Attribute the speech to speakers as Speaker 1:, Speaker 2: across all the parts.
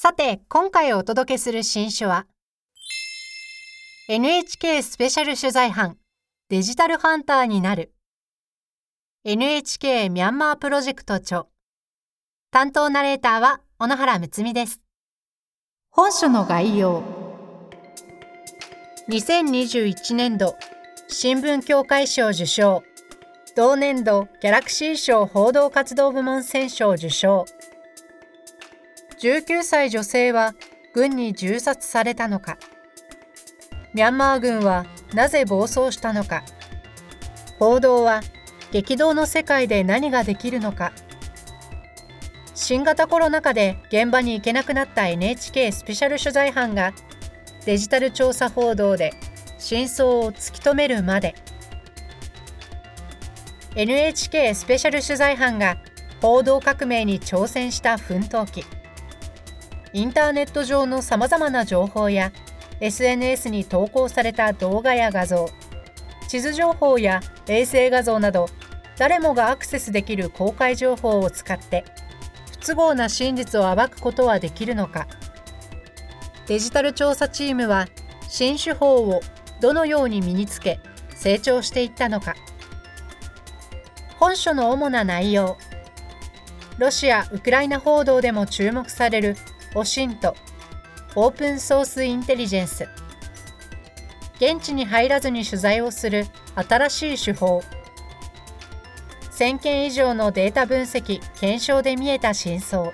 Speaker 1: さて今回お届けする新書は NHK スペシャル取材班デジタルハンターになる。NHK ミャンマープロジェクト著。担当ナレーターは小野原睦美です。本書の概要。2021年度新聞協会賞受賞。同年度ギャラクシー賞報道活動部門選奨受賞19歳女性は軍に銃殺されたのか。ミャンマー軍はなぜ暴走したのか。報道は激動の世界で何ができるのか。新型コロナ禍で現場に行けなくなった NHK スペシャル取材班がデジタル調査報道で真相を突き止めるまで。NHK スペシャル取材班が報道革命に挑戦した奮闘記。インターネット上のさまざまな情報や SNS に投稿された動画や画像地図情報や衛星画像など誰もがアクセスできる公開情報を使って不都合な真実を暴くことはできるのか。デジタル調査チームは新手法をどのように身につけ成長していったのか。本書の主な内容。ロシア・ウクライナ報道でも注目されるオシントオープンソースインテリジェンス。現地に入らずに取材をする新しい手法。1000件以上のデータ分析検証で見えた真相。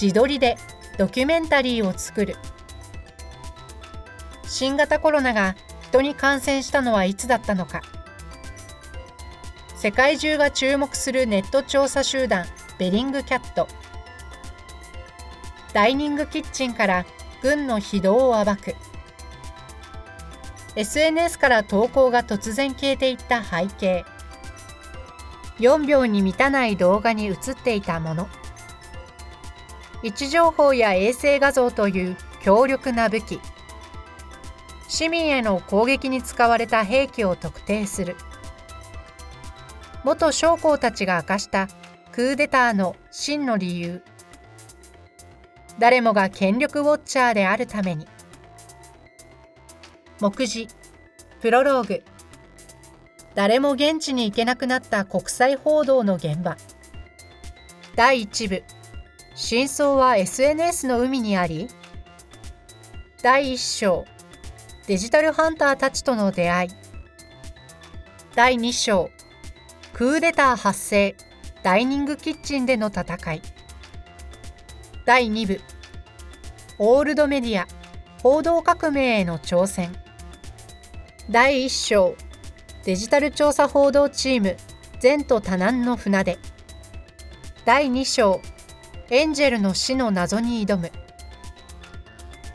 Speaker 1: 自撮りでドキュメンタリーを作る。新型コロナが人に感染したのはいつだったのか。世界中が注目するネット調査集団ベリングキャット。ダイニングキッチンから軍の非道を暴く。SNS から投稿が突然消えていった背景。4秒に満たない動画に映っていたもの。位置情報や衛星画像という強力な武器。市民への攻撃に使われた兵器を特定する。元将校たちが明かしたクーデターの真の理由。誰もが権力ウォッチャーであるために。目次。プロローグ。誰も現地に行けなくなった国際報道の現場。第1部。真相は SNS の海にあり。第1章。デジタルハンターたちとの出会い。第2章。クーデター発生。ダイニングキッチンでの戦い。第2部。オールドメディア。報道革命への挑戦。第1章。デジタル調査報道チーム。前途多難の船出。第2章。エンジェルの死の謎に挑む。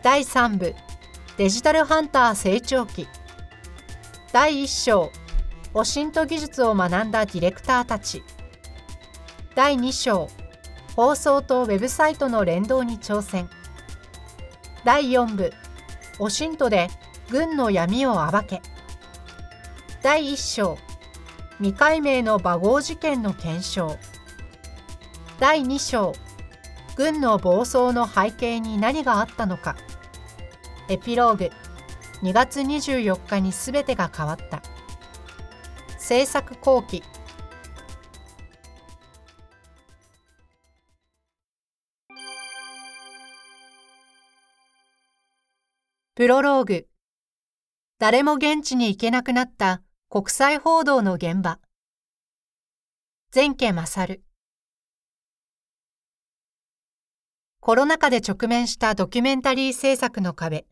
Speaker 1: 第3部。デジタルハンター成長期第1章。オシント技術を学んだディレクターたち。第2章。放送とウェブサイトの連動に挑戦。第4部オシントで軍の闇を暴け。第1章未解明の馬号事件の検証。第2章軍の暴走の背景に何があったのか。エピローグ2月24日に全てが変わった。制作後期プロローグ。誰も現地に行けなくなった国際報道の現場。前家勝コロナ禍で直面したドキュメンタリー制作の壁。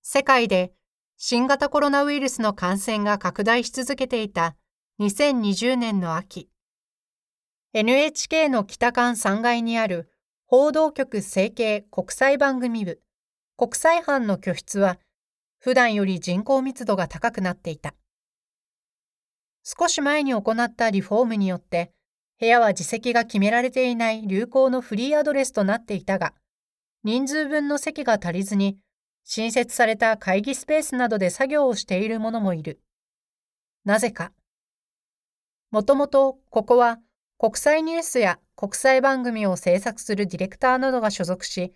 Speaker 1: 世界で新型コロナウイルスの感染が拡大し続けていた2020年の秋。NHK の北館3階にある報道局整形国際番組部。国際班の居室は普段より人口密度が高くなっていた。少し前に行ったリフォームによって部屋は自席が決められていない流行のフリーアドレスとなっていたが人数分の席が足りずに新設された会議スペースなどで作業をしている者もいる。なぜか。もともとここは国際ニュースや国際番組を制作するディレクターなどが所属し、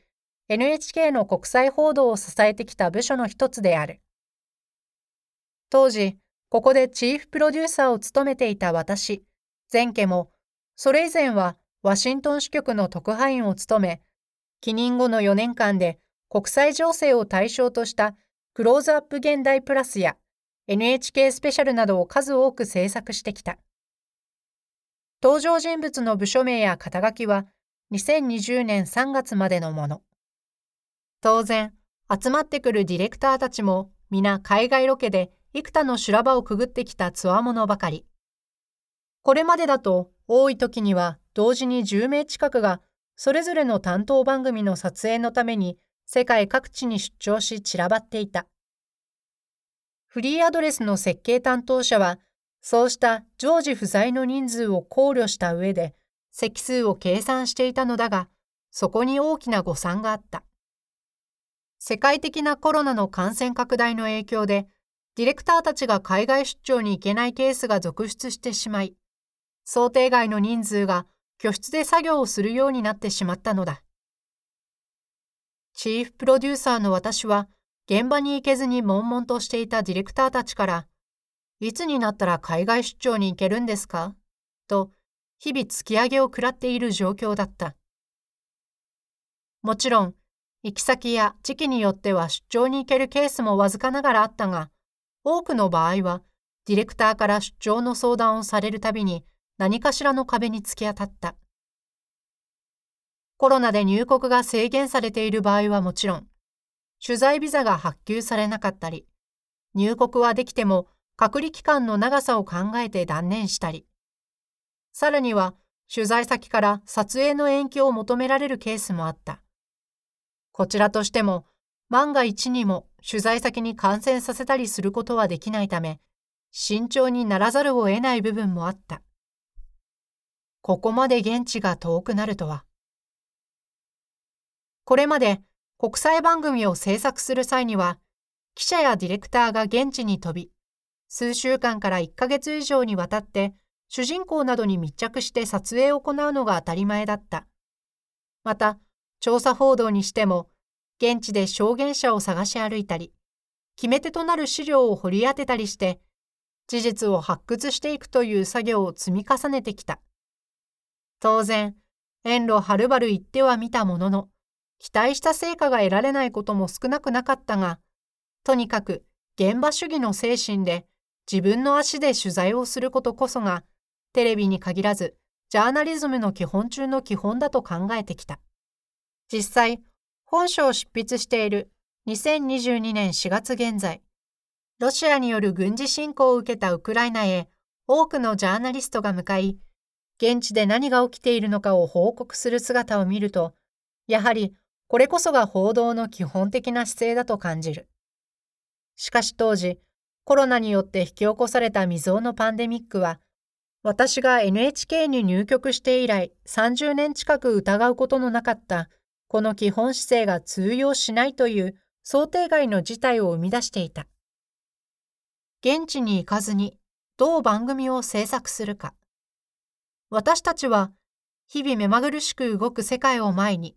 Speaker 1: NHK の国際報道を支えてきた部署の一つである。当時、ここでチーフプロデューサーを務めていた私、前家も、それ以前はワシントン支局の特派員を務め、帰任後の4年間で国際情勢を対象としたクローズアップ現代プラスや NHK スペシャルなどを数多く制作してきた。登場人物の部署名や肩書きは2020年3月までのもの。当然、集まってくるディレクターたちも皆海外ロケで幾多の修羅場をくぐってきたつわものばかり。これまでだと多い時には同時に10名近くがそれぞれの担当番組の撮影のために世界各地に出張し散らばっていた。フリーアドレスの設計担当者は、そうした常時不在の人数を考慮した上で、席数を計算していたのだが、そこに大きな誤算があった。世界的なコロナの感染拡大の影響で、ディレクターたちが海外出張に行けないケースが続出してしまい、想定外の人数が居室で作業をするようになってしまったのだ。チーフプロデューサーの私は、現場に行けずに悶々としていたディレクターたちから、いつになったら海外出張に行けるんですか？と、日々突き上げを食らっている状況だった。もちろん、行き先や時期によっては出張に行けるケースもわずかながらあったが、多くの場合は、ディレクターから出張の相談をされるたびに何かしらの壁に突き当たった。コロナで入国が制限されている場合はもちろん、取材ビザが発給されなかったり、入国はできても隔離期間の長さを考えて断念したり、さらには取材先から撮影の延期を求められるケースもあった。こちらとしても、万が一にも取材先に感染させたりすることはできないため、慎重にならざるを得ない部分もあった。ここまで現地が遠くなるとは。これまで国際番組を制作する際には、記者やディレクターが現地に飛び、数週間から1ヶ月以上にわたって主人公などに密着して撮影を行うのが当たり前だった。また、調査報道にしても、現地で証言者を探し歩いたり、決め手となる資料を掘り当てたりして、事実を発掘していくという作業を積み重ねてきた。当然、遠路はるばる行ってはみたものの、期待した成果が得られないことも少なくなかったが、とにかく現場主義の精神で自分の足で取材をすることこそが、テレビに限らず、ジャーナリズムの基本中の基本だと考えてきた。実際、本書を執筆している2022年4月現在、ロシアによる軍事侵攻を受けたウクライナへ多くのジャーナリストが向かい、現地で何が起きているのかを報告する姿を見ると、やはりこれこそが報道の基本的な姿勢だと感じる。しかし当時、コロナによって引き起こされた未曾有のパンデミックは、私が NHK に入局して以来30年近く疑うことのなかったこの基本姿勢が通用しないという想定外の事態を生み出していた。現地に行かずにどう番組を制作するか。私たちは日々目まぐるしく動く世界を前に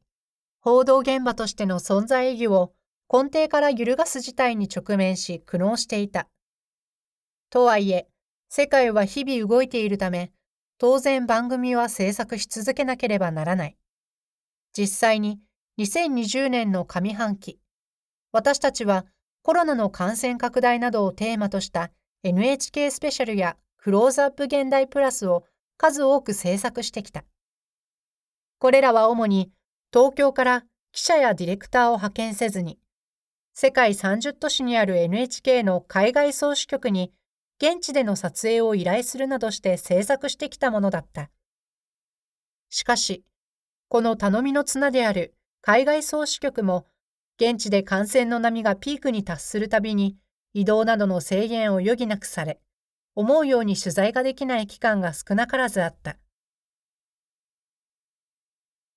Speaker 1: 報道現場としての存在意義を根底から揺るがす事態に直面し苦悩していた。とはいえ、世界は日々動いているため、当然番組は制作し続けなければならない。実際に2020年の上半期、私たちはコロナの感染拡大などをテーマとした NHK スペシャルやクローズアップ現代プラスを数多く制作してきた。これらは主に東京から記者やディレクターを派遣せずに、世界30都市にある NHK の海外総支局に現地での撮影を依頼するなどして制作してきたものだった。しかし、この頼みの綱である海外総支局も、現地で感染の波がピークに達するたびに移動などの制限を余儀なくされ、思うように取材ができない期間が少なからずあった。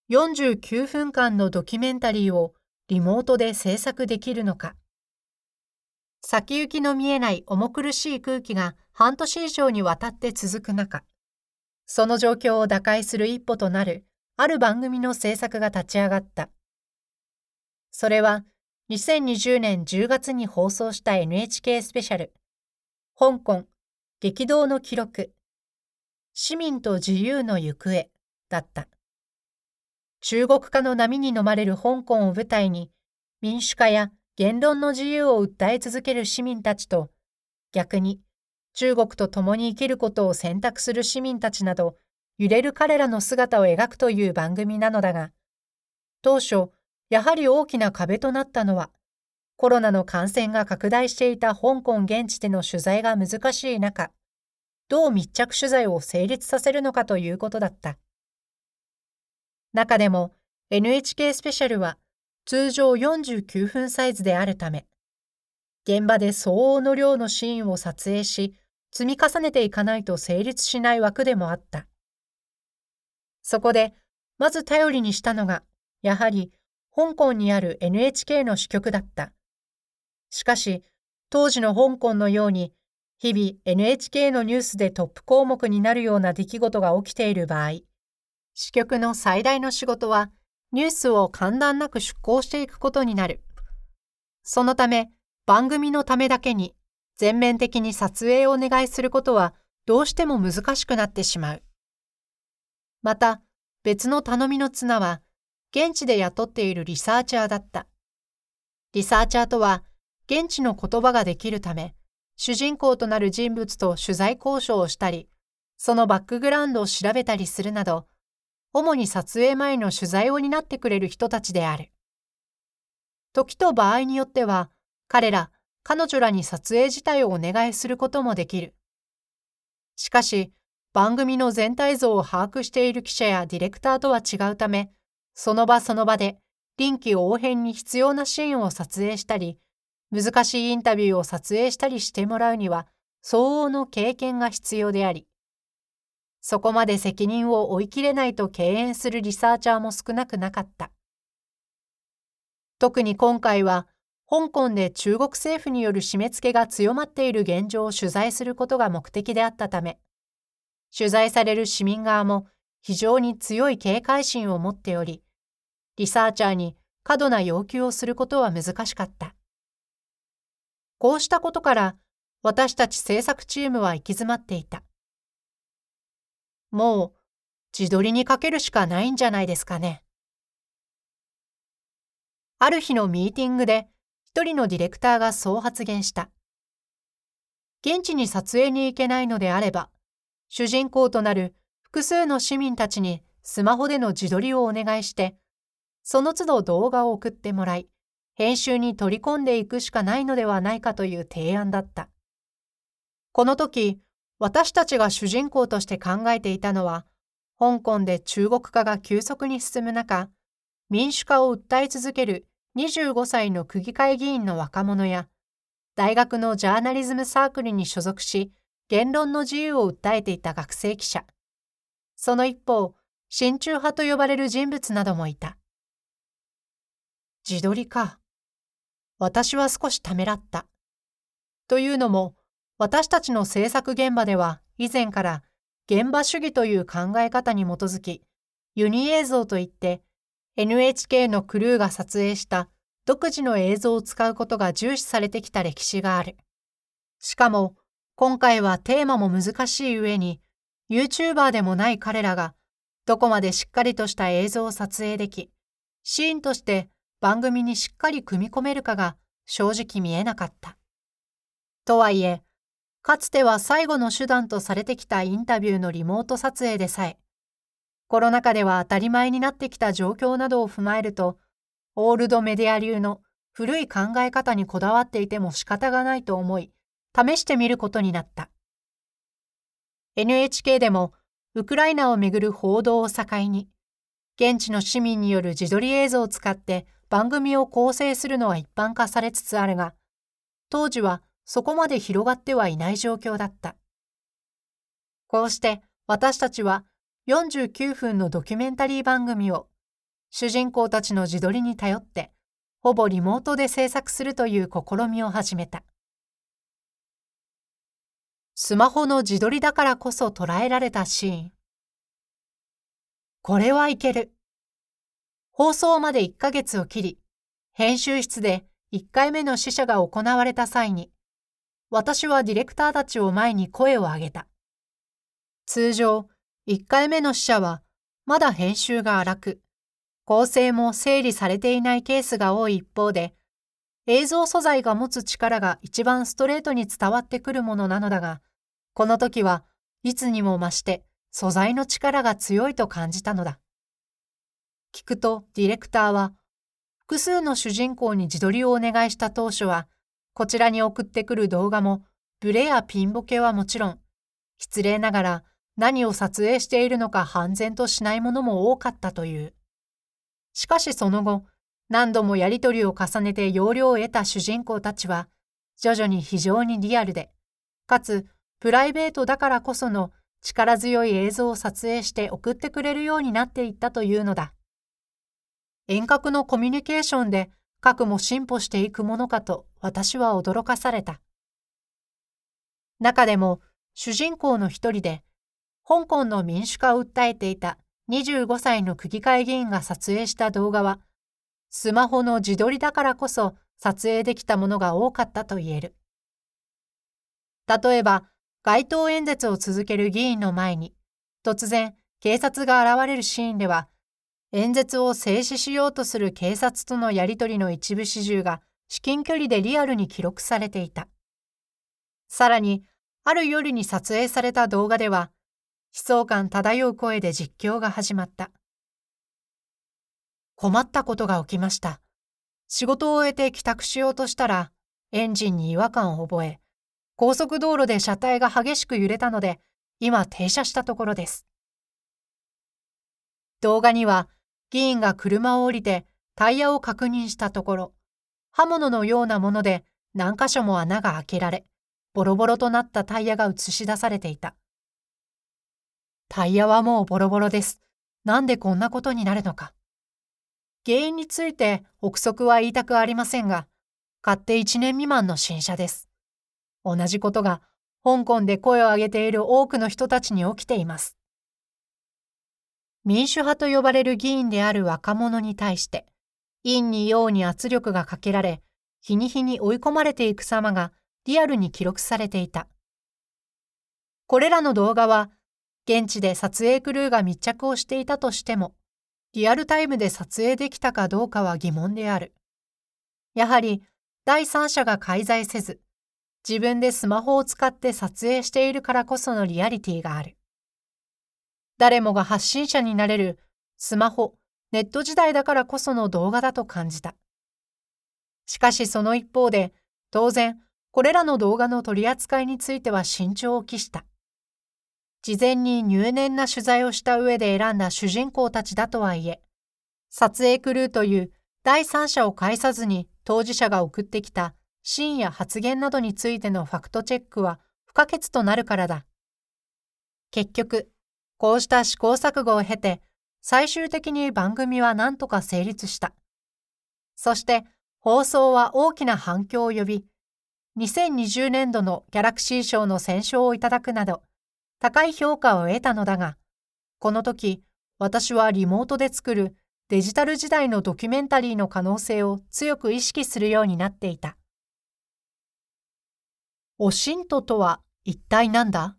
Speaker 1: 49分間のドキュメンタリーをリモートで制作できるのか。先行きの見えない重苦しい空気が半年以上にわたって続く中、その状況を打開する一歩となるある番組の制作が立ち上がった。それは2020年10月に放送した NHK スペシャル、香港、激動の記録、市民と自由の行方だった。中国化の波に飲まれる香港を舞台に、民主化や言論の自由を訴え続ける市民たちと、逆に中国と共に生きることを選択する市民たちなど、揺れる彼らの姿を描くという番組なのだが、当初、やはり大きな壁となったのは、コロナの感染が拡大していた香港現地での取材が難しい中、どう密着取材を成立させるのかということだった。中でも NHK スペシャルは通常49分サイズであるため、現場で相応の量のシーンを撮影し、積み重ねていかないと成立しない枠でもあった。そこで、まず頼りにしたのが、やはり香港にある NHK の支局だった。しかし、当時の香港のように、日々 NHK のニュースでトップ項目になるような出来事が起きている場合、支局の最大の仕事は、ニュースを間断なく出稿していくことになる。そのため、番組のためだけに全面的に撮影をお願いすることはどうしても難しくなってしまう。また、別の頼みの綱は、現地で雇っているリサーチャーだった。リサーチャーとは、現地の言葉ができるため、主人公となる人物と取材交渉をしたり、そのバックグラウンドを調べたりするなど、主に撮影前の取材を担ってくれる人たちである。時と場合によっては、彼ら、彼女らに撮影自体をお願いすることもできる。しかし、番組の全体像を把握している記者やディレクターとは違うため、その場その場で臨機応変に必要なシーンを撮影したり、難しいインタビューを撮影したりしてもらうには、相応の経験が必要であり、そこまで責任を負いきれないと敬遠するリサーチャーも少なくなかった。特に今回は、香港で中国政府による締め付けが強まっている現状を取材することが目的であったため、取材される市民側も非常に強い警戒心を持っており、リサーチャーに過度な要求をすることは難しかった。こうしたことから、私たち制作チームは行き詰まっていた。もう自撮りにかけるしかないんじゃないですかね。ある日のミーティングで一人のディレクターがそう発言した。現地に撮影に行けないのであれば、主人公となる複数の市民たちにスマホでの自撮りをお願いして、その都度動画を送ってもらい、編集に取り込んでいくしかないのではないかという提案だった。この時、私たちが主人公として考えていたのは、香港で中国化が急速に進む中、民主化を訴え続ける25歳の区議会議員の若者や、大学のジャーナリズムサークルに所属し、言論の自由を訴えていた学生記者。その一方、親中派と呼ばれる人物などもいた。自撮りか。私は少しためらった。というのも、私たちの制作現場では以前から現場主義という考え方に基づき、ユニ映像といって NHK のクルーが撮影した独自の映像を使うことが重視されてきた歴史がある。しかも、今回はテーマも難しい上に、YouTuber でもない彼らが、どこまでしっかりとした映像を撮影でき、シーンとして番組にしっかり組み込めるかが正直見えなかった。とはいえ、かつては最後の手段とされてきたインタビューのリモート撮影でさえ、コロナ禍では当たり前になってきた状況などを踏まえると、オールドメディア流の古い考え方にこだわっていても仕方がないと思い、試してみることになった。NHK でもウクライナをめぐる報道を境に、現地の市民による自撮り映像を使って番組を構成するのは一般化されつつあるが、当時はそこまで広がってはいない状況だった。こうして私たちは49分のドキュメンタリー番組を主人公たちの自撮りに頼ってほぼリモートで制作するという試みを始めた。スマホの自撮りだからこそ捉えられたシーン。これはいける。放送まで1ヶ月を切り、編集室で1回目の試写が行われた際に、私はディレクターたちを前に声を上げた。通常、1回目の試写は、まだ編集が荒く、構成も整理されていないケースが多い一方で、映像素材が持つ力が一番ストレートに伝わってくるものなのだが、この時はいつにも増して素材の力が強いと感じたのだ。聞くとディレクターは、複数の主人公に自撮りをお願いした当初は、こちらに送ってくる動画も、ブレやピンボケはもちろん、失礼ながら何を撮影しているのか判然としないものも多かったという。しかしその後、何度もやりとりを重ねて要領を得た主人公たちは、徐々に非常にリアルで、かつプライベートだからこその力強い映像を撮影して送ってくれるようになっていったというのだ。遠隔のコミュニケーションで核も進歩していくものかと私は驚かされた。中でも主人公の一人で香港の民主化を訴えていた25歳の区議会議員が撮影した動画は、スマホの自撮りだからこそ撮影できたものが多かったと言える。例えば、街頭演説を続ける議員の前に、突然警察が現れるシーンでは、演説を静止しようとする警察とのやりとりの一部始終が至近距離でリアルに記録されていた。さらに、ある夜に撮影された動画では、悲壮感漂う声で実況が始まった。困ったことが起きました。仕事を終えて帰宅しようとしたら、エンジンに違和感を覚え、高速道路で車体が激しく揺れたので、今停車したところです。動画には、議員が車を降りてタイヤを確認したところ、刃物のようなもので何箇所も穴が開けられ、ボロボロとなったタイヤが映し出されていた。タイヤはもうボロボロです。なんでこんなことになるのか。原因について憶測は言いたくありませんが、買って1年未満の新車です。同じことが香港で声を上げている多くの人たちに起きています。民主派と呼ばれる議員である若者に対して、陰に陽に圧力がかけられ、日に日に追い込まれていく様がリアルに記録されていた。これらの動画は現地で撮影クルーが密着をしていたとしても、リアルタイムで撮影できたかどうかは疑問である。やはり、第三者が介在せず、自分でスマホを使って撮影しているからこそのリアリティがある。誰もが発信者になれるスマホ、ネット時代だからこその動画だと感じた。しかしその一方で、当然、これらの動画の取り扱いについては慎重を期した。事前に入念な取材をした上で選んだ主人公たちだとはいえ、撮影クルーという第三者を介さずに当事者が送ってきたシーンや発言などについてのファクトチェックは不可欠となるからだ。結局、こうした試行錯誤を経て、最終的に番組は何とか成立した。そして放送は大きな反響を呼び、2020年度のギャラクシー賞の選奨をいただくなど、高い評価を得たのだが、この時、私はリモートで作るデジタル時代のドキュメンタリーの可能性を強く意識するようになっていた。オシントとは一体何だ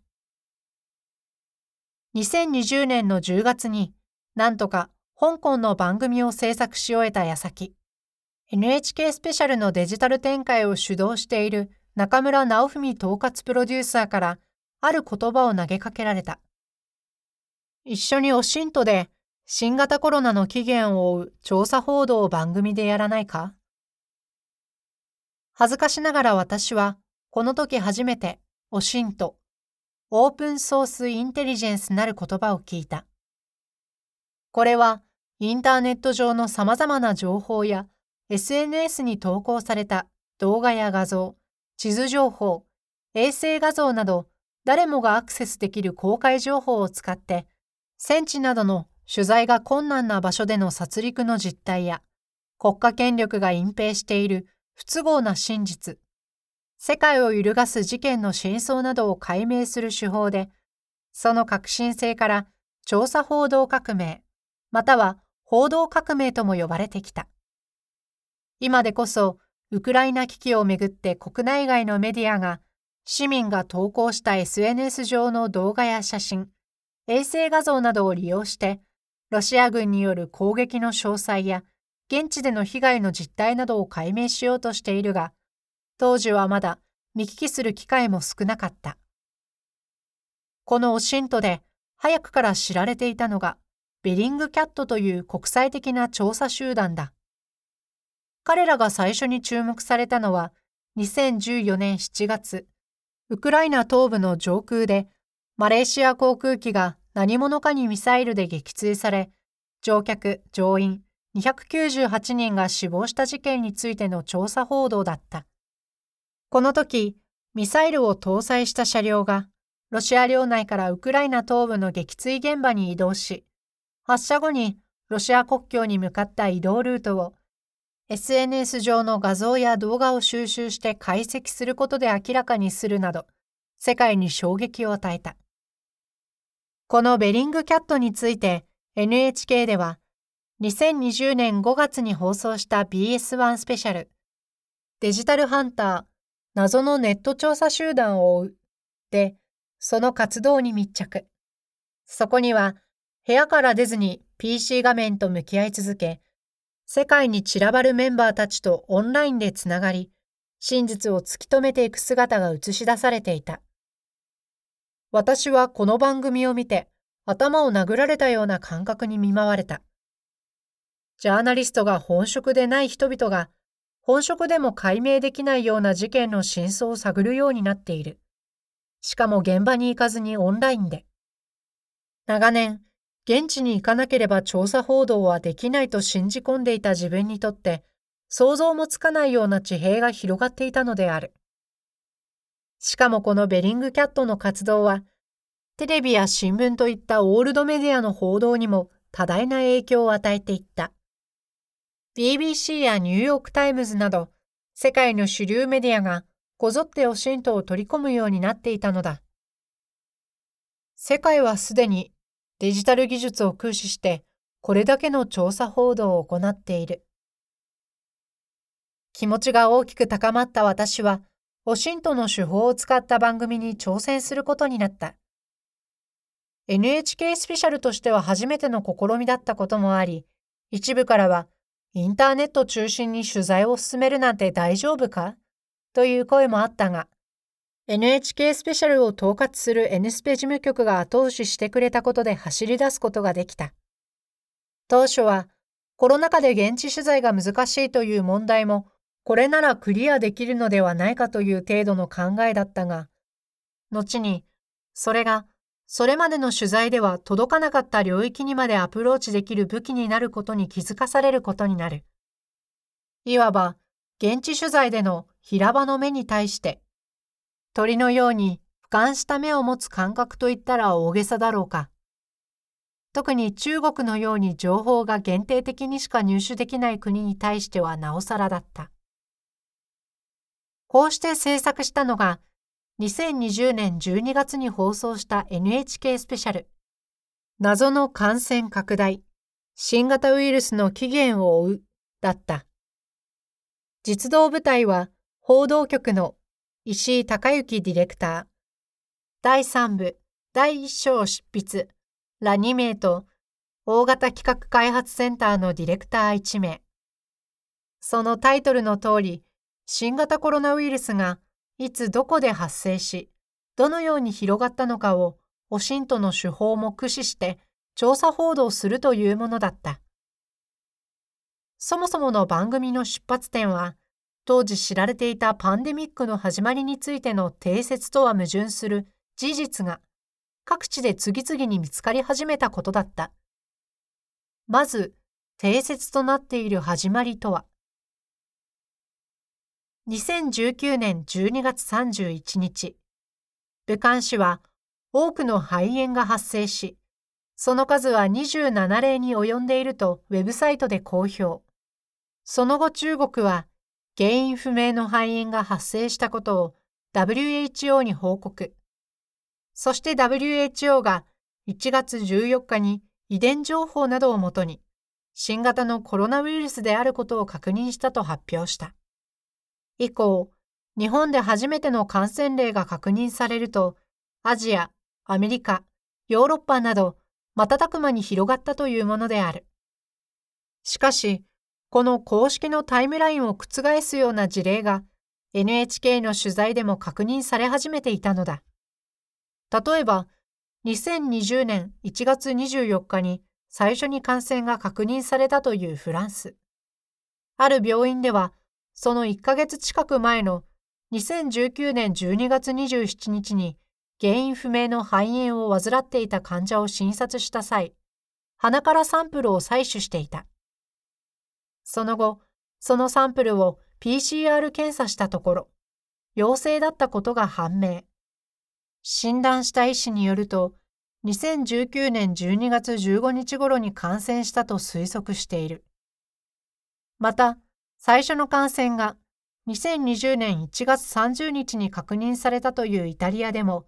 Speaker 1: ?2020 年の10月に、なんとか香港の番組を制作し終えた矢先、NHK スペシャルのデジタル展開を主導している中村直文統括プロデューサーからある言葉を投げかけられた。一緒にオシントで新型コロナの起源を追う調査報道を番組でやらないか？恥ずかしながら私はこの時初めてオシント、オープンソースインテリジェンスなる言葉を聞いた。これはインターネット上の様々な情報や SNS に投稿された動画や画像、地図情報、衛星画像など誰もがアクセスできる公開情報を使って戦地などの取材が困難な場所での殺戮の実態や国家権力が隠蔽している不都合な真実、世界を揺るがす事件の真相などを解明する手法で、その革新性から調査報道革命、または報道革命とも呼ばれてきた。今でこそ、ウクライナ危機をめぐって国内外のメディアが、市民が投稿した SNS 上の動画や写真、衛星画像などを利用して、ロシア軍による攻撃の詳細や、現地での被害の実態などを解明しようとしているが、当時はまだ見聞きする機会も少なかった。このオシントで早くから知られていたのがベリングキャットという国際的な調査集団だ。彼らが最初に注目されたのは2014年7月、ウクライナ東部の上空でマレーシア航空機が何者かにミサイルで撃墜され、乗客・乗員298人が死亡した事件についての調査報道だった。この時、ミサイルを搭載した車両が、ロシア領内からウクライナ東部の撃墜現場に移動し、発射後にロシア国境に向かった移動ルートを、SNS 上の画像や動画を収集して解析することで明らかにするなど、世界に衝撃を与えた。このベリングキャットについて NHK では、2020年5月に放送した BS1 スペシャル、デジタルハンター謎のネット調査集団を追う。で、その活動に密着。そこには、部屋から出ずに PC 画面と向き合い続け、世界に散らばるメンバーたちとオンラインでつながり、真実を突き止めていく姿が映し出されていた。私はこの番組を見て、頭を殴られたような感覚に見舞われた。ジャーナリストが本職でない人々が本職でも解明できないような事件の真相を探るようになっている。しかも現場に行かずにオンラインで。長年、現地に行かなければ調査報道はできないと信じ込んでいた自分にとって、想像もつかないような地平が広がっていたのである。しかもこのベリングキャットの活動は、テレビや新聞といったオールドメディアの報道にも多大な影響を与えていった。BBC やニューヨーク・タイムズなど世界の主流メディアがこぞってオシントを取り込むようになっていたのだ。世界はすでにデジタル技術を駆使してこれだけの調査報道を行っている。気持ちが大きく高まった私は、オシントの手法を使った番組に挑戦することになった。NHK スペシャルとしては初めての試みだったこともあり、一部からはインターネット中心に取材を進めるなんて大丈夫か？という声もあったが、NHK スペシャルを統括する N スペ事務局が後押ししてくれたことで走り出すことができた。当初はコロナ禍で現地取材が難しいという問題もこれならクリアできるのではないかという程度の考えだったが、後にそれがそれまでの取材では届かなかった領域にまでアプローチできる武器になることに気づかされることになる。いわば、現地取材での平場の目に対して、鳥のように俯瞰した目を持つ感覚といったら大げさだろうか。特に中国のように情報が限定的にしか入手できない国に対してはなおさらだった。こうして制作したのが2020年12月に放送した NHK スペシャル謎の感染拡大新型ウイルスの起源を追うだった実動部隊は報道局の石井隆之ディレクター。第3部第1章執筆。ら2名と大型企画開発センターのディレクター1名そのタイトルの通り新型コロナウイルスがいつどこで発生し、どのように広がったのかを、オシントの手法も駆使して調査報道するというものだった。そもそもの番組の出発点は、当時知られていたパンデミックの始まりについての定説とは矛盾する事実が各地で次々に見つかり始めたことだった。まず、定説となっている始まりとは、2019年12月31日、武漢市は多くの肺炎が発生し、その数は27例に及んでいるとウェブサイトで公表。その後中国は原因不明の肺炎が発生したことを WHO に報告。そして WHO が1月14日に遺伝情報などをもとに新型のコロナウイルスであることを確認したと発表した。以降、日本で初めての感染例が確認されると、アジア、アメリカ、ヨーロッパなど瞬く間に広がったというものである。しかし、この公式のタイムラインを覆すような事例が NHK の取材でも確認され始めていたのだ。例えば、2020年1月24日に最初に感染が確認されたというフランス。ある病院では、その1ヶ月近く前の2019年12月27日に原因不明の肺炎を患っていた患者を診察した際、鼻からサンプルを採取していた。その後、そのサンプルを PCR 検査したところ、陽性だったことが判明。診断した医師によると、2019年12月15日頃に感染したと推測している。また、最初の感染が2020年1月30日に確認されたというイタリアでも、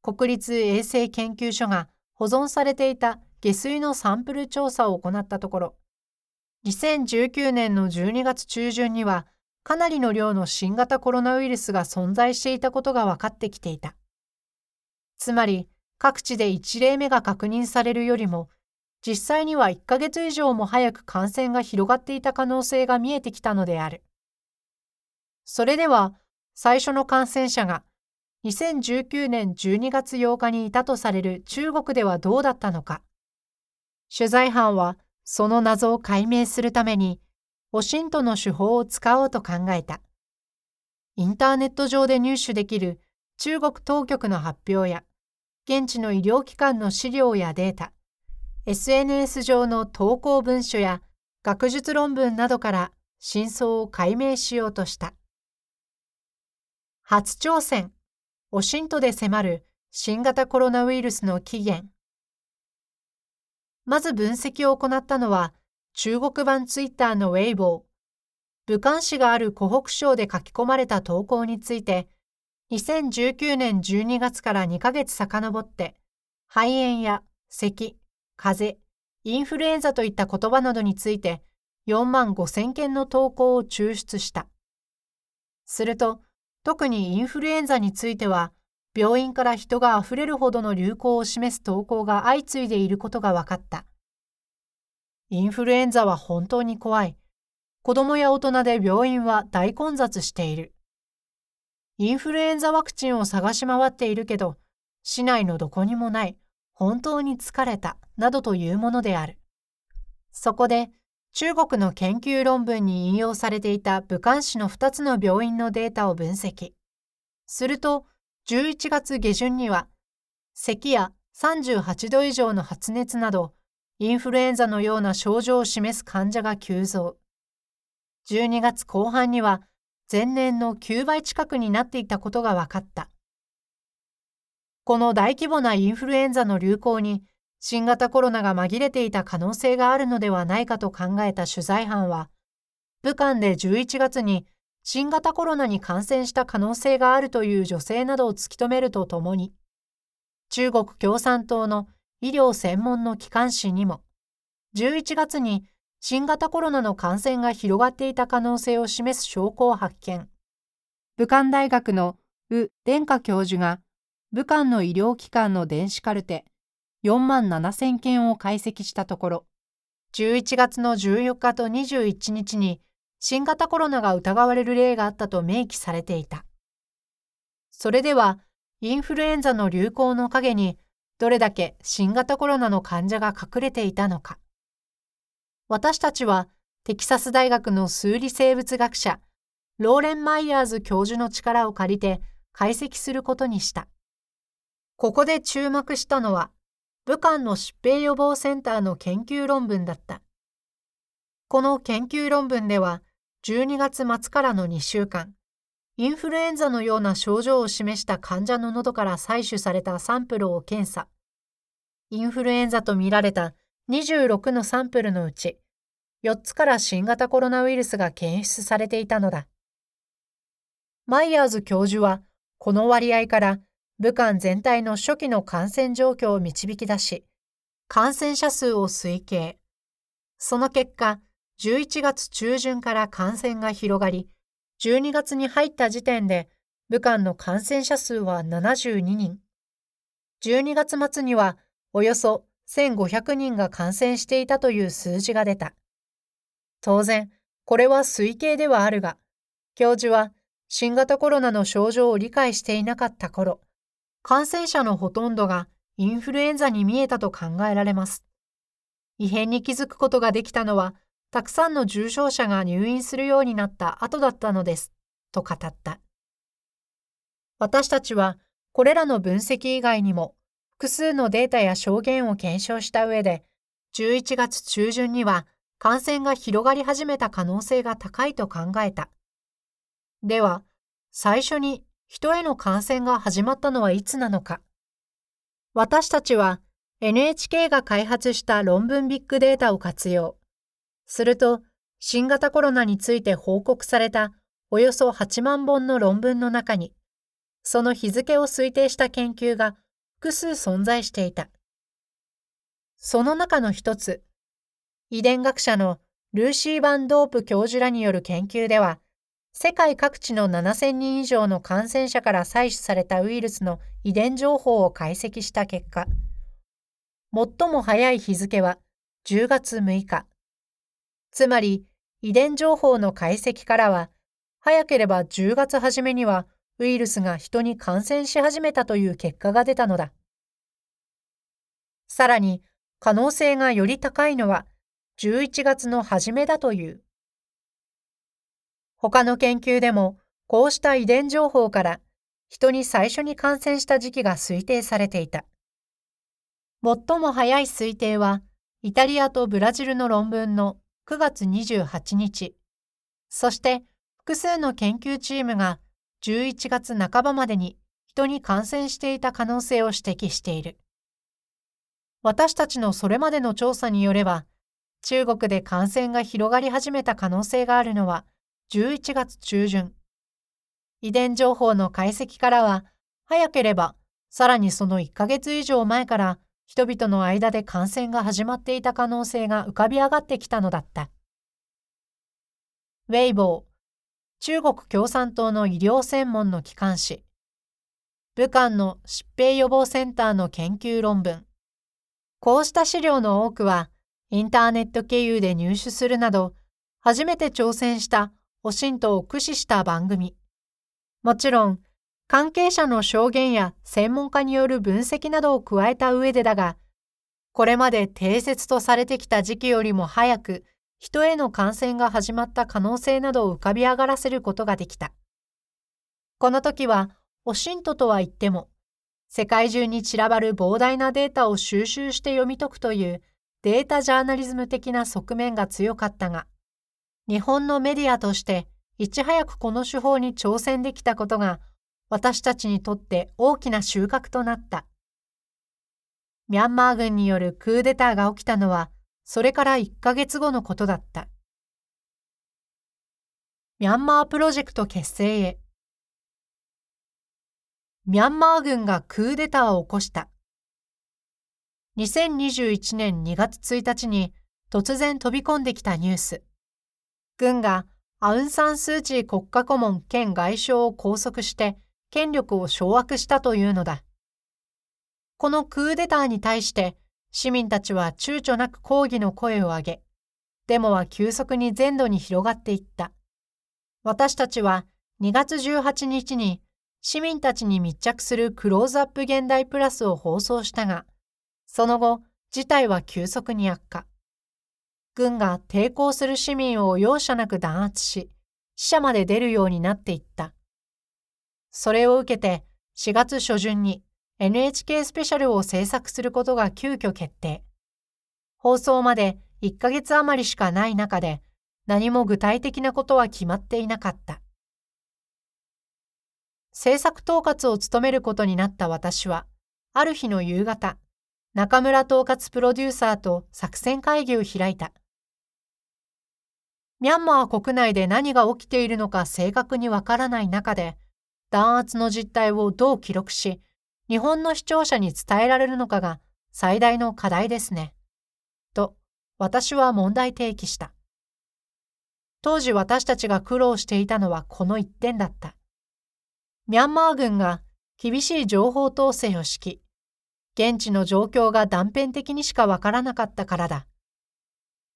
Speaker 1: 国立衛生研究所が保存されていた下水のサンプル調査を行ったところ、2019年の12月中旬にはかなりの量の新型コロナウイルスが存在していたことが分かってきていた。つまり、各地で1例目が確認されるよりも、実際には1ヶ月以上も早く感染が広がっていた可能性が見えてきたのである。それでは、最初の感染者が2019年12月8日にいたとされる中国ではどうだったのか。取材班はその謎を解明するために、オシントの手法を使おうと考えた。インターネット上で入手できる中国当局の発表や、現地の医療機関の資料やデータ、SNS 上の投稿文書や学術論文などから真相を解明しようとした。初挑戦オシントで迫る新型コロナウイルスの起源。まず分析を行ったのは、中国版ツイッターのウェイボー。武漢市がある湖北省で書き込まれた投稿について、2019年12月から2ヶ月遡って、肺炎や咳、風邪、インフルエンザといった言葉などについて4万5千件の投稿を抽出した。すると、特にインフルエンザについては、病院から人があふれるほどの流行を示す投稿が相次いでいることが分かった。インフルエンザは本当に怖い。子供や大人で病院は大混雑している。インフルエンザワクチンを探し回っているけど、市内のどこにもない、本当に疲れた、などというものである。そこで、中国の研究論文に引用されていた武漢市の2つの病院のデータを分析。すると、11月下旬には、咳や38度以上の発熱など、インフルエンザのような症状を示す患者が急増。12月後半には、前年の9倍近くになっていたことが分かった。この大規模なインフルエンザの流行に、新型コロナが紛れていた可能性があるのではないかと考えた取材班は、武漢で11月に新型コロナに感染した可能性があるという女性などを突き止めるとともに、中国共産党の医療専門の機関紙にも、11月に新型コロナの感染が広がっていた可能性を示す証拠を発見。武漢大学のウ・殿下教授が、武漢の医療機関の電子カルテ4万7000件を解析したところ、11月の14日と21日に新型コロナが疑われる例があったと明記されていた。それでは、インフルエンザの流行の陰にどれだけ新型コロナの患者が隠れていたのか。私たちはテキサス大学の数理生物学者、ローレン・マイヤーズ教授の力を借りて解析することにした。ここで注目したのは、武漢の疾病予防センターの研究論文だった。この研究論文では、12月末からの2週間、インフルエンザのような症状を示した患者の喉から採取されたサンプルを検査。インフルエンザとみられた26のサンプルのうち、4つから新型コロナウイルスが検出されていたのだ。マイヤーズ教授は、この割合から武漢全体の初期の感染状況を導き出し、感染者数を推計。その結果、11月中旬から感染が広がり、12月に入った時点で武漢の感染者数は72人。12月末にはおよそ1500人が感染していたという数字が出た。当然、これは推計ではあるが、教授は新型コロナの症状を理解していなかった頃、感染者のほとんどがインフルエンザに見えたと考えられます。異変に気づくことができたのは、たくさんの重症者が入院するようになった後だったのです、と語った。私たちは、これらの分析以外にも、複数のデータや証言を検証した上で、11月中旬には感染が広がり始めた可能性が高いと考えた。では、最初に人への感染が始まったのはいつなのか。私たちは NHK が開発した論文ビッグデータを活用。すると、新型コロナについて報告されたおよそ8万本の論文の中に、その日付を推定した研究が複数存在していた。その中の一つ、遺伝学者のルーシー・バン・ドープ教授らによる研究では、世界各地の7000人以上の感染者から採取されたウイルスの遺伝情報を解析した結果、最も早い日付は10月6日。つまり、遺伝情報の解析からは、早ければ10月初めにはウイルスが人に感染し始めたという結果が出たのだ。さらに、可能性がより高いのは11月の初めだという。他の研究でも、こうした遺伝情報から人に最初に感染した時期が推定されていた。最も早い推定は、イタリアとブラジルの論文の9月28日、そして複数の研究チームが11月半ばまでに人に感染していた可能性を指摘している。私たちのそれまでの調査によれば、中国で感染が広がり始めた可能性があるのは11月中旬。遺伝情報の解析からは、早ければさらにその1ヶ月以上前から人々の間で感染が始まっていた可能性が浮かび上がってきたのだった。ウェイボー、中国共産党の医療専門の機関紙、武漢の疾病予防センターの研究論文。こうした資料の多くは、インターネット経由で入手するなど、初めて挑戦したオシントを駆使した番組。もちろん、関係者の証言や専門家による分析などを加えた上でだが、これまで定説とされてきた時期よりも早く人への感染が始まった可能性などを浮かび上がらせることができた。この時は、オシントとは言っても、世界中に散らばる膨大なデータを収集して読み解くというデータジャーナリズム的な側面が強かったが、日本のメディアとしていち早くこの手法に挑戦できたことが私たちにとって大きな収穫となった。ミャンマー軍によるクーデターが起きたのはそれから1ヶ月後のことだった。ミャンマープロジェクト結成へ。ミャンマー軍がクーデターを起こした。2021年2月1日に突然飛び込んできたニュース。軍がアウン・サン・スー・チー国家顧問兼外相を拘束して権力を掌握したというのだ。このクーデターに対して市民たちは躊躇なく抗議の声を上げ、デモは急速に全土に広がっていった。私たちは2月18日に市民たちに密着するクローズアップ現代プラスを放送したが、その後、事態は急速に悪化。軍が抵抗する市民を容赦なく弾圧し、死者まで出るようになっていった。それを受けて4月初旬に NHK スペシャルを制作することが急遽決定。放送まで1ヶ月余りしかない中で何も具体的なことは決まっていなかった。制作統括を務めることになった私は、ある日の夕方、中村統括プロデューサーと作戦会議を開いた。ミャンマー国内で何が起きているのか正確にわからない中で、弾圧の実態をどう記録し、日本の視聴者に伝えられるのかが最大の課題ですね。と、私は問題提起した。当時私たちが苦労していたのはこの一点だった。ミャンマー軍が厳しい情報統制を敷き、現地の状況が断片的にしかわからなかったからだ。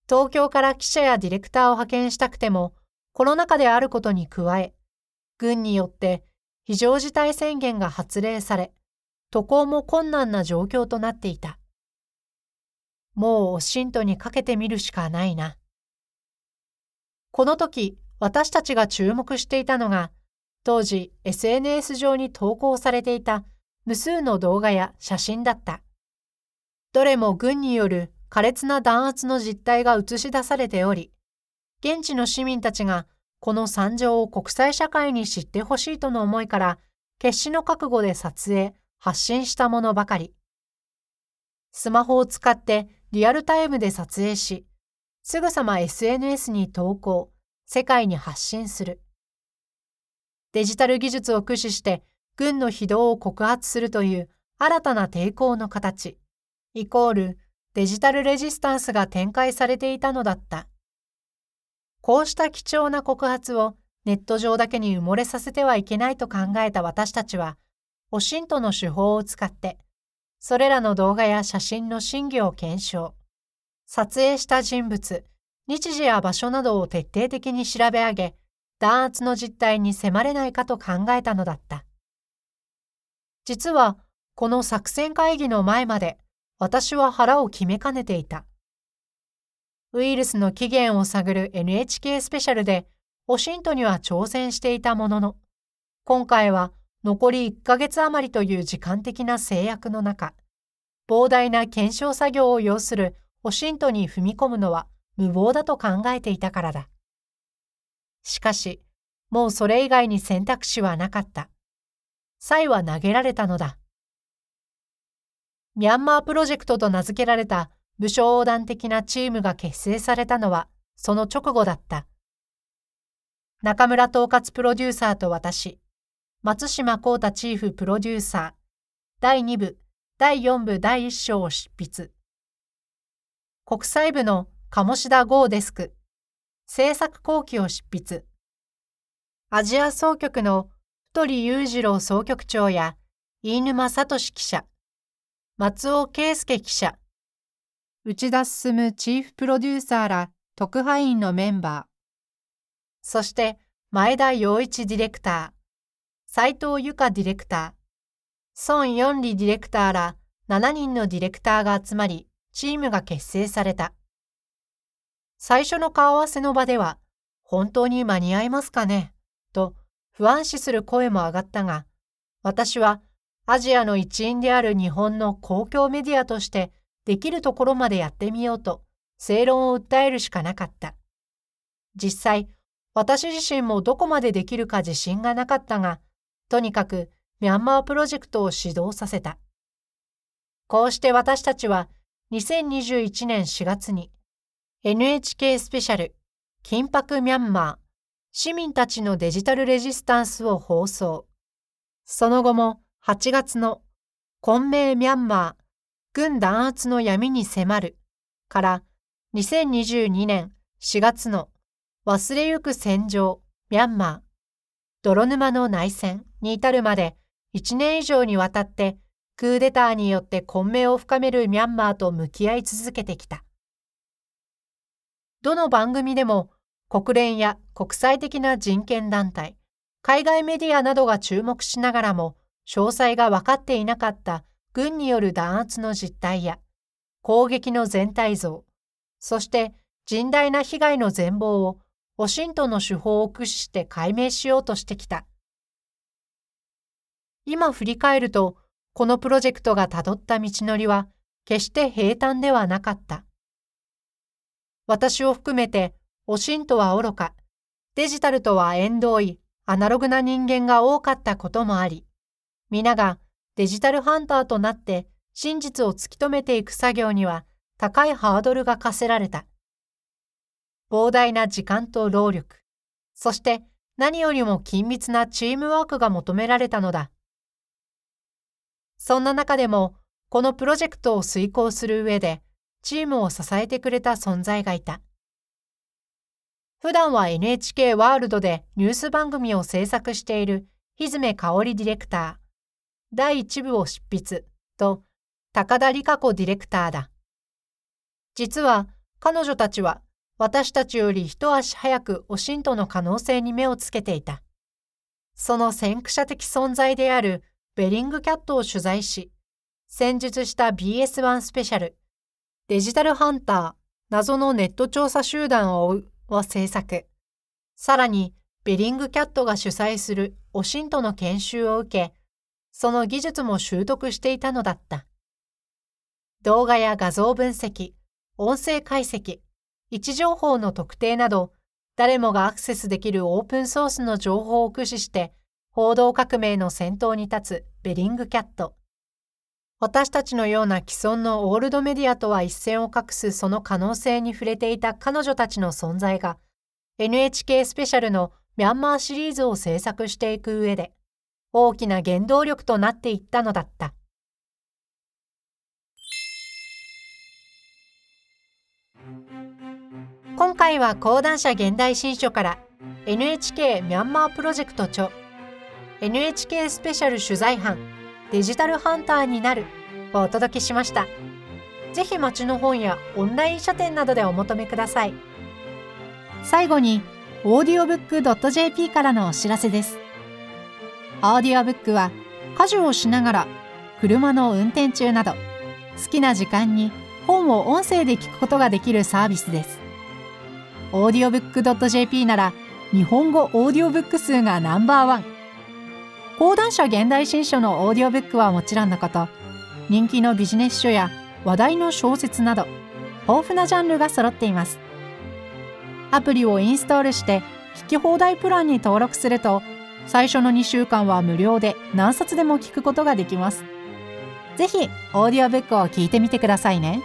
Speaker 1: 東京から記者やディレクターを派遣したくても、コロナ禍であることに加え、軍によって非常事態宣言が発令され、渡航も困難な状況となっていた。もうおしんとにかけてみるしかないな。この時、私たちが注目していたのが、当時 SNS 上に投稿されていた無数の動画や写真だった。どれも軍による苛烈な弾圧の実態が映し出されており、現地の市民たちがこの惨状を国際社会に知ってほしいとの思いから決死の覚悟で撮影、発信したものばかり。スマホを使ってリアルタイムで撮影し、すぐさま SNS に投稿、世界に発信する。デジタル技術を駆使して軍の非道を告発するという新たな抵抗の形、イコールデジタルレジスタンスが展開されていたのだった。こうした貴重な告発をネット上だけに埋もれさせてはいけないと考えた私たちは、オシントの手法を使って、それらの動画や写真の真偽を検証、撮影した人物、日時や場所などを徹底的に調べ上げ、弾圧の実態に迫れないかと考えたのだった。実は、この作戦会議の前まで、私は腹を決めかねていた。ウイルスの起源を探る NHK スペシャルで、オシントには挑戦していたものの、今回は残り1ヶ月余りという時間的な制約の中、膨大な検証作業を要するオシントに踏み込むのは無謀だと考えていたからだ。しかし、もうそれ以外に選択肢はなかった。イは投げられたのだ。ミャンマープロジェクトと名付けられた武将横断的なチームが結成されたのはその直後だった。中村統括プロデューサーと私、松島幸太チーフプロデューサー、第2部、第4部第1章を執筆。国際部の鴨志田剛デスク、制作後期を執筆。アジア総局の太り裕次郎総局長や飯沼聡記者、松尾圭介記者、内田進チーフプロデューサーら特派員のメンバー、そして前田洋一ディレクター、斉藤由香ディレクター、孫四里ディレクターら7人のディレクターが集まり、チームが結成された。最初の顔合わせの場では、本当に間に合いますかね？と不安視する声も上がったが、私はアジアの一員である日本の公共メディアとしてできるところまでやってみようと正論を訴えるしかなかった。実際、私自身もどこまでできるか自信がなかったが、とにかくミャンマープロジェクトを始動させた。こうして私たちは2021年4月に NHK スペシャル緊迫ミャンマー市民たちのデジタルレジスタンスを放送。その後も8月の混迷ミャンマー軍弾圧の闇に迫るから2022年4月の忘れゆく戦場ミャンマー泥沼の内戦に至るまで1年以上にわたってクーデターによって混迷を深めるミャンマーと向き合い続けてきた。どの番組でも国連や国際的な人権団体、海外メディアなどが注目しながらも詳細が分かっていなかった軍による弾圧の実態や攻撃の全体像、そして甚大な被害の全貌をオシントの手法を駆使して解明しようとしてきた。今振り返ると、このプロジェクトがたどった道のりは決して平坦ではなかった。私を含めて、おしんとは愚か、デジタルとは縁遠い、アナログな人間が多かったこともあり、皆がデジタルハンターとなって真実を突き止めていく作業には高いハードルが課せられた。膨大な時間と労力、そして何よりも緊密なチームワークが求められたのだ。そんな中でも、このプロジェクトを遂行する上で、チームを支えてくれた存在がいた。普段は NHK ワールドでニュース番組を制作している日詰香織ディレクター、第1部を執筆と高田理香子ディレクターだ。実は彼女たちは私たちより一足早くオシントの可能性に目をつけていた。その先駆者的存在であるベリングキャットを取材し、戦術した BS1 スペシャル、デジタルハンター、謎のネット調査集団を追うを制作。さらに、ベリングキャットが主催するオシントの研修を受け、その技術も習得していたのだった。動画や画像分析、音声解析、位置情報の特定など、誰もがアクセスできるオープンソースの情報を駆使して、報道革命の先頭に立つベリングキャット。私たちのような既存のオールドメディアとは一線を画すその可能性に触れていた彼女たちの存在が、NHK スペシャルのミャンマーシリーズを制作していく上で、大きな原動力となっていったのだった。今回は講談社現代新書から NHK ミャンマープロジェクト著 NHK スペシャル取材班デジタルハンターになるをお届けしました。ぜひ街の本やオンライン書店などでお求めください。最後に audiobook.jp からのお知らせです。オーディオブックは家事をしながら車の運転中など好きな時間に本を音声で聞くことができるサービスです。audiobook.jp なら日本語オーディオブック数がナンバーワン講談社現代新書のオーディオブックはもちろんのこと人気のビジネス書や話題の小説など豊富なジャンルが揃っていますアプリをインストールして聞き放題プランに登録すると最初の2週間は無料で何冊でも聞くことができますぜひオーディオブックを聞いてみてくださいね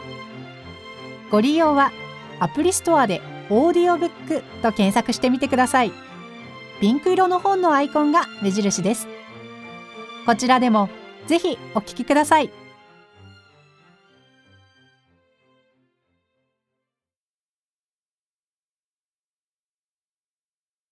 Speaker 1: ご利用はアプリストアでオーディオブックと検索してみてください。ピンク色の本のアイコンが目印です。こちらでもぜひお聞きください。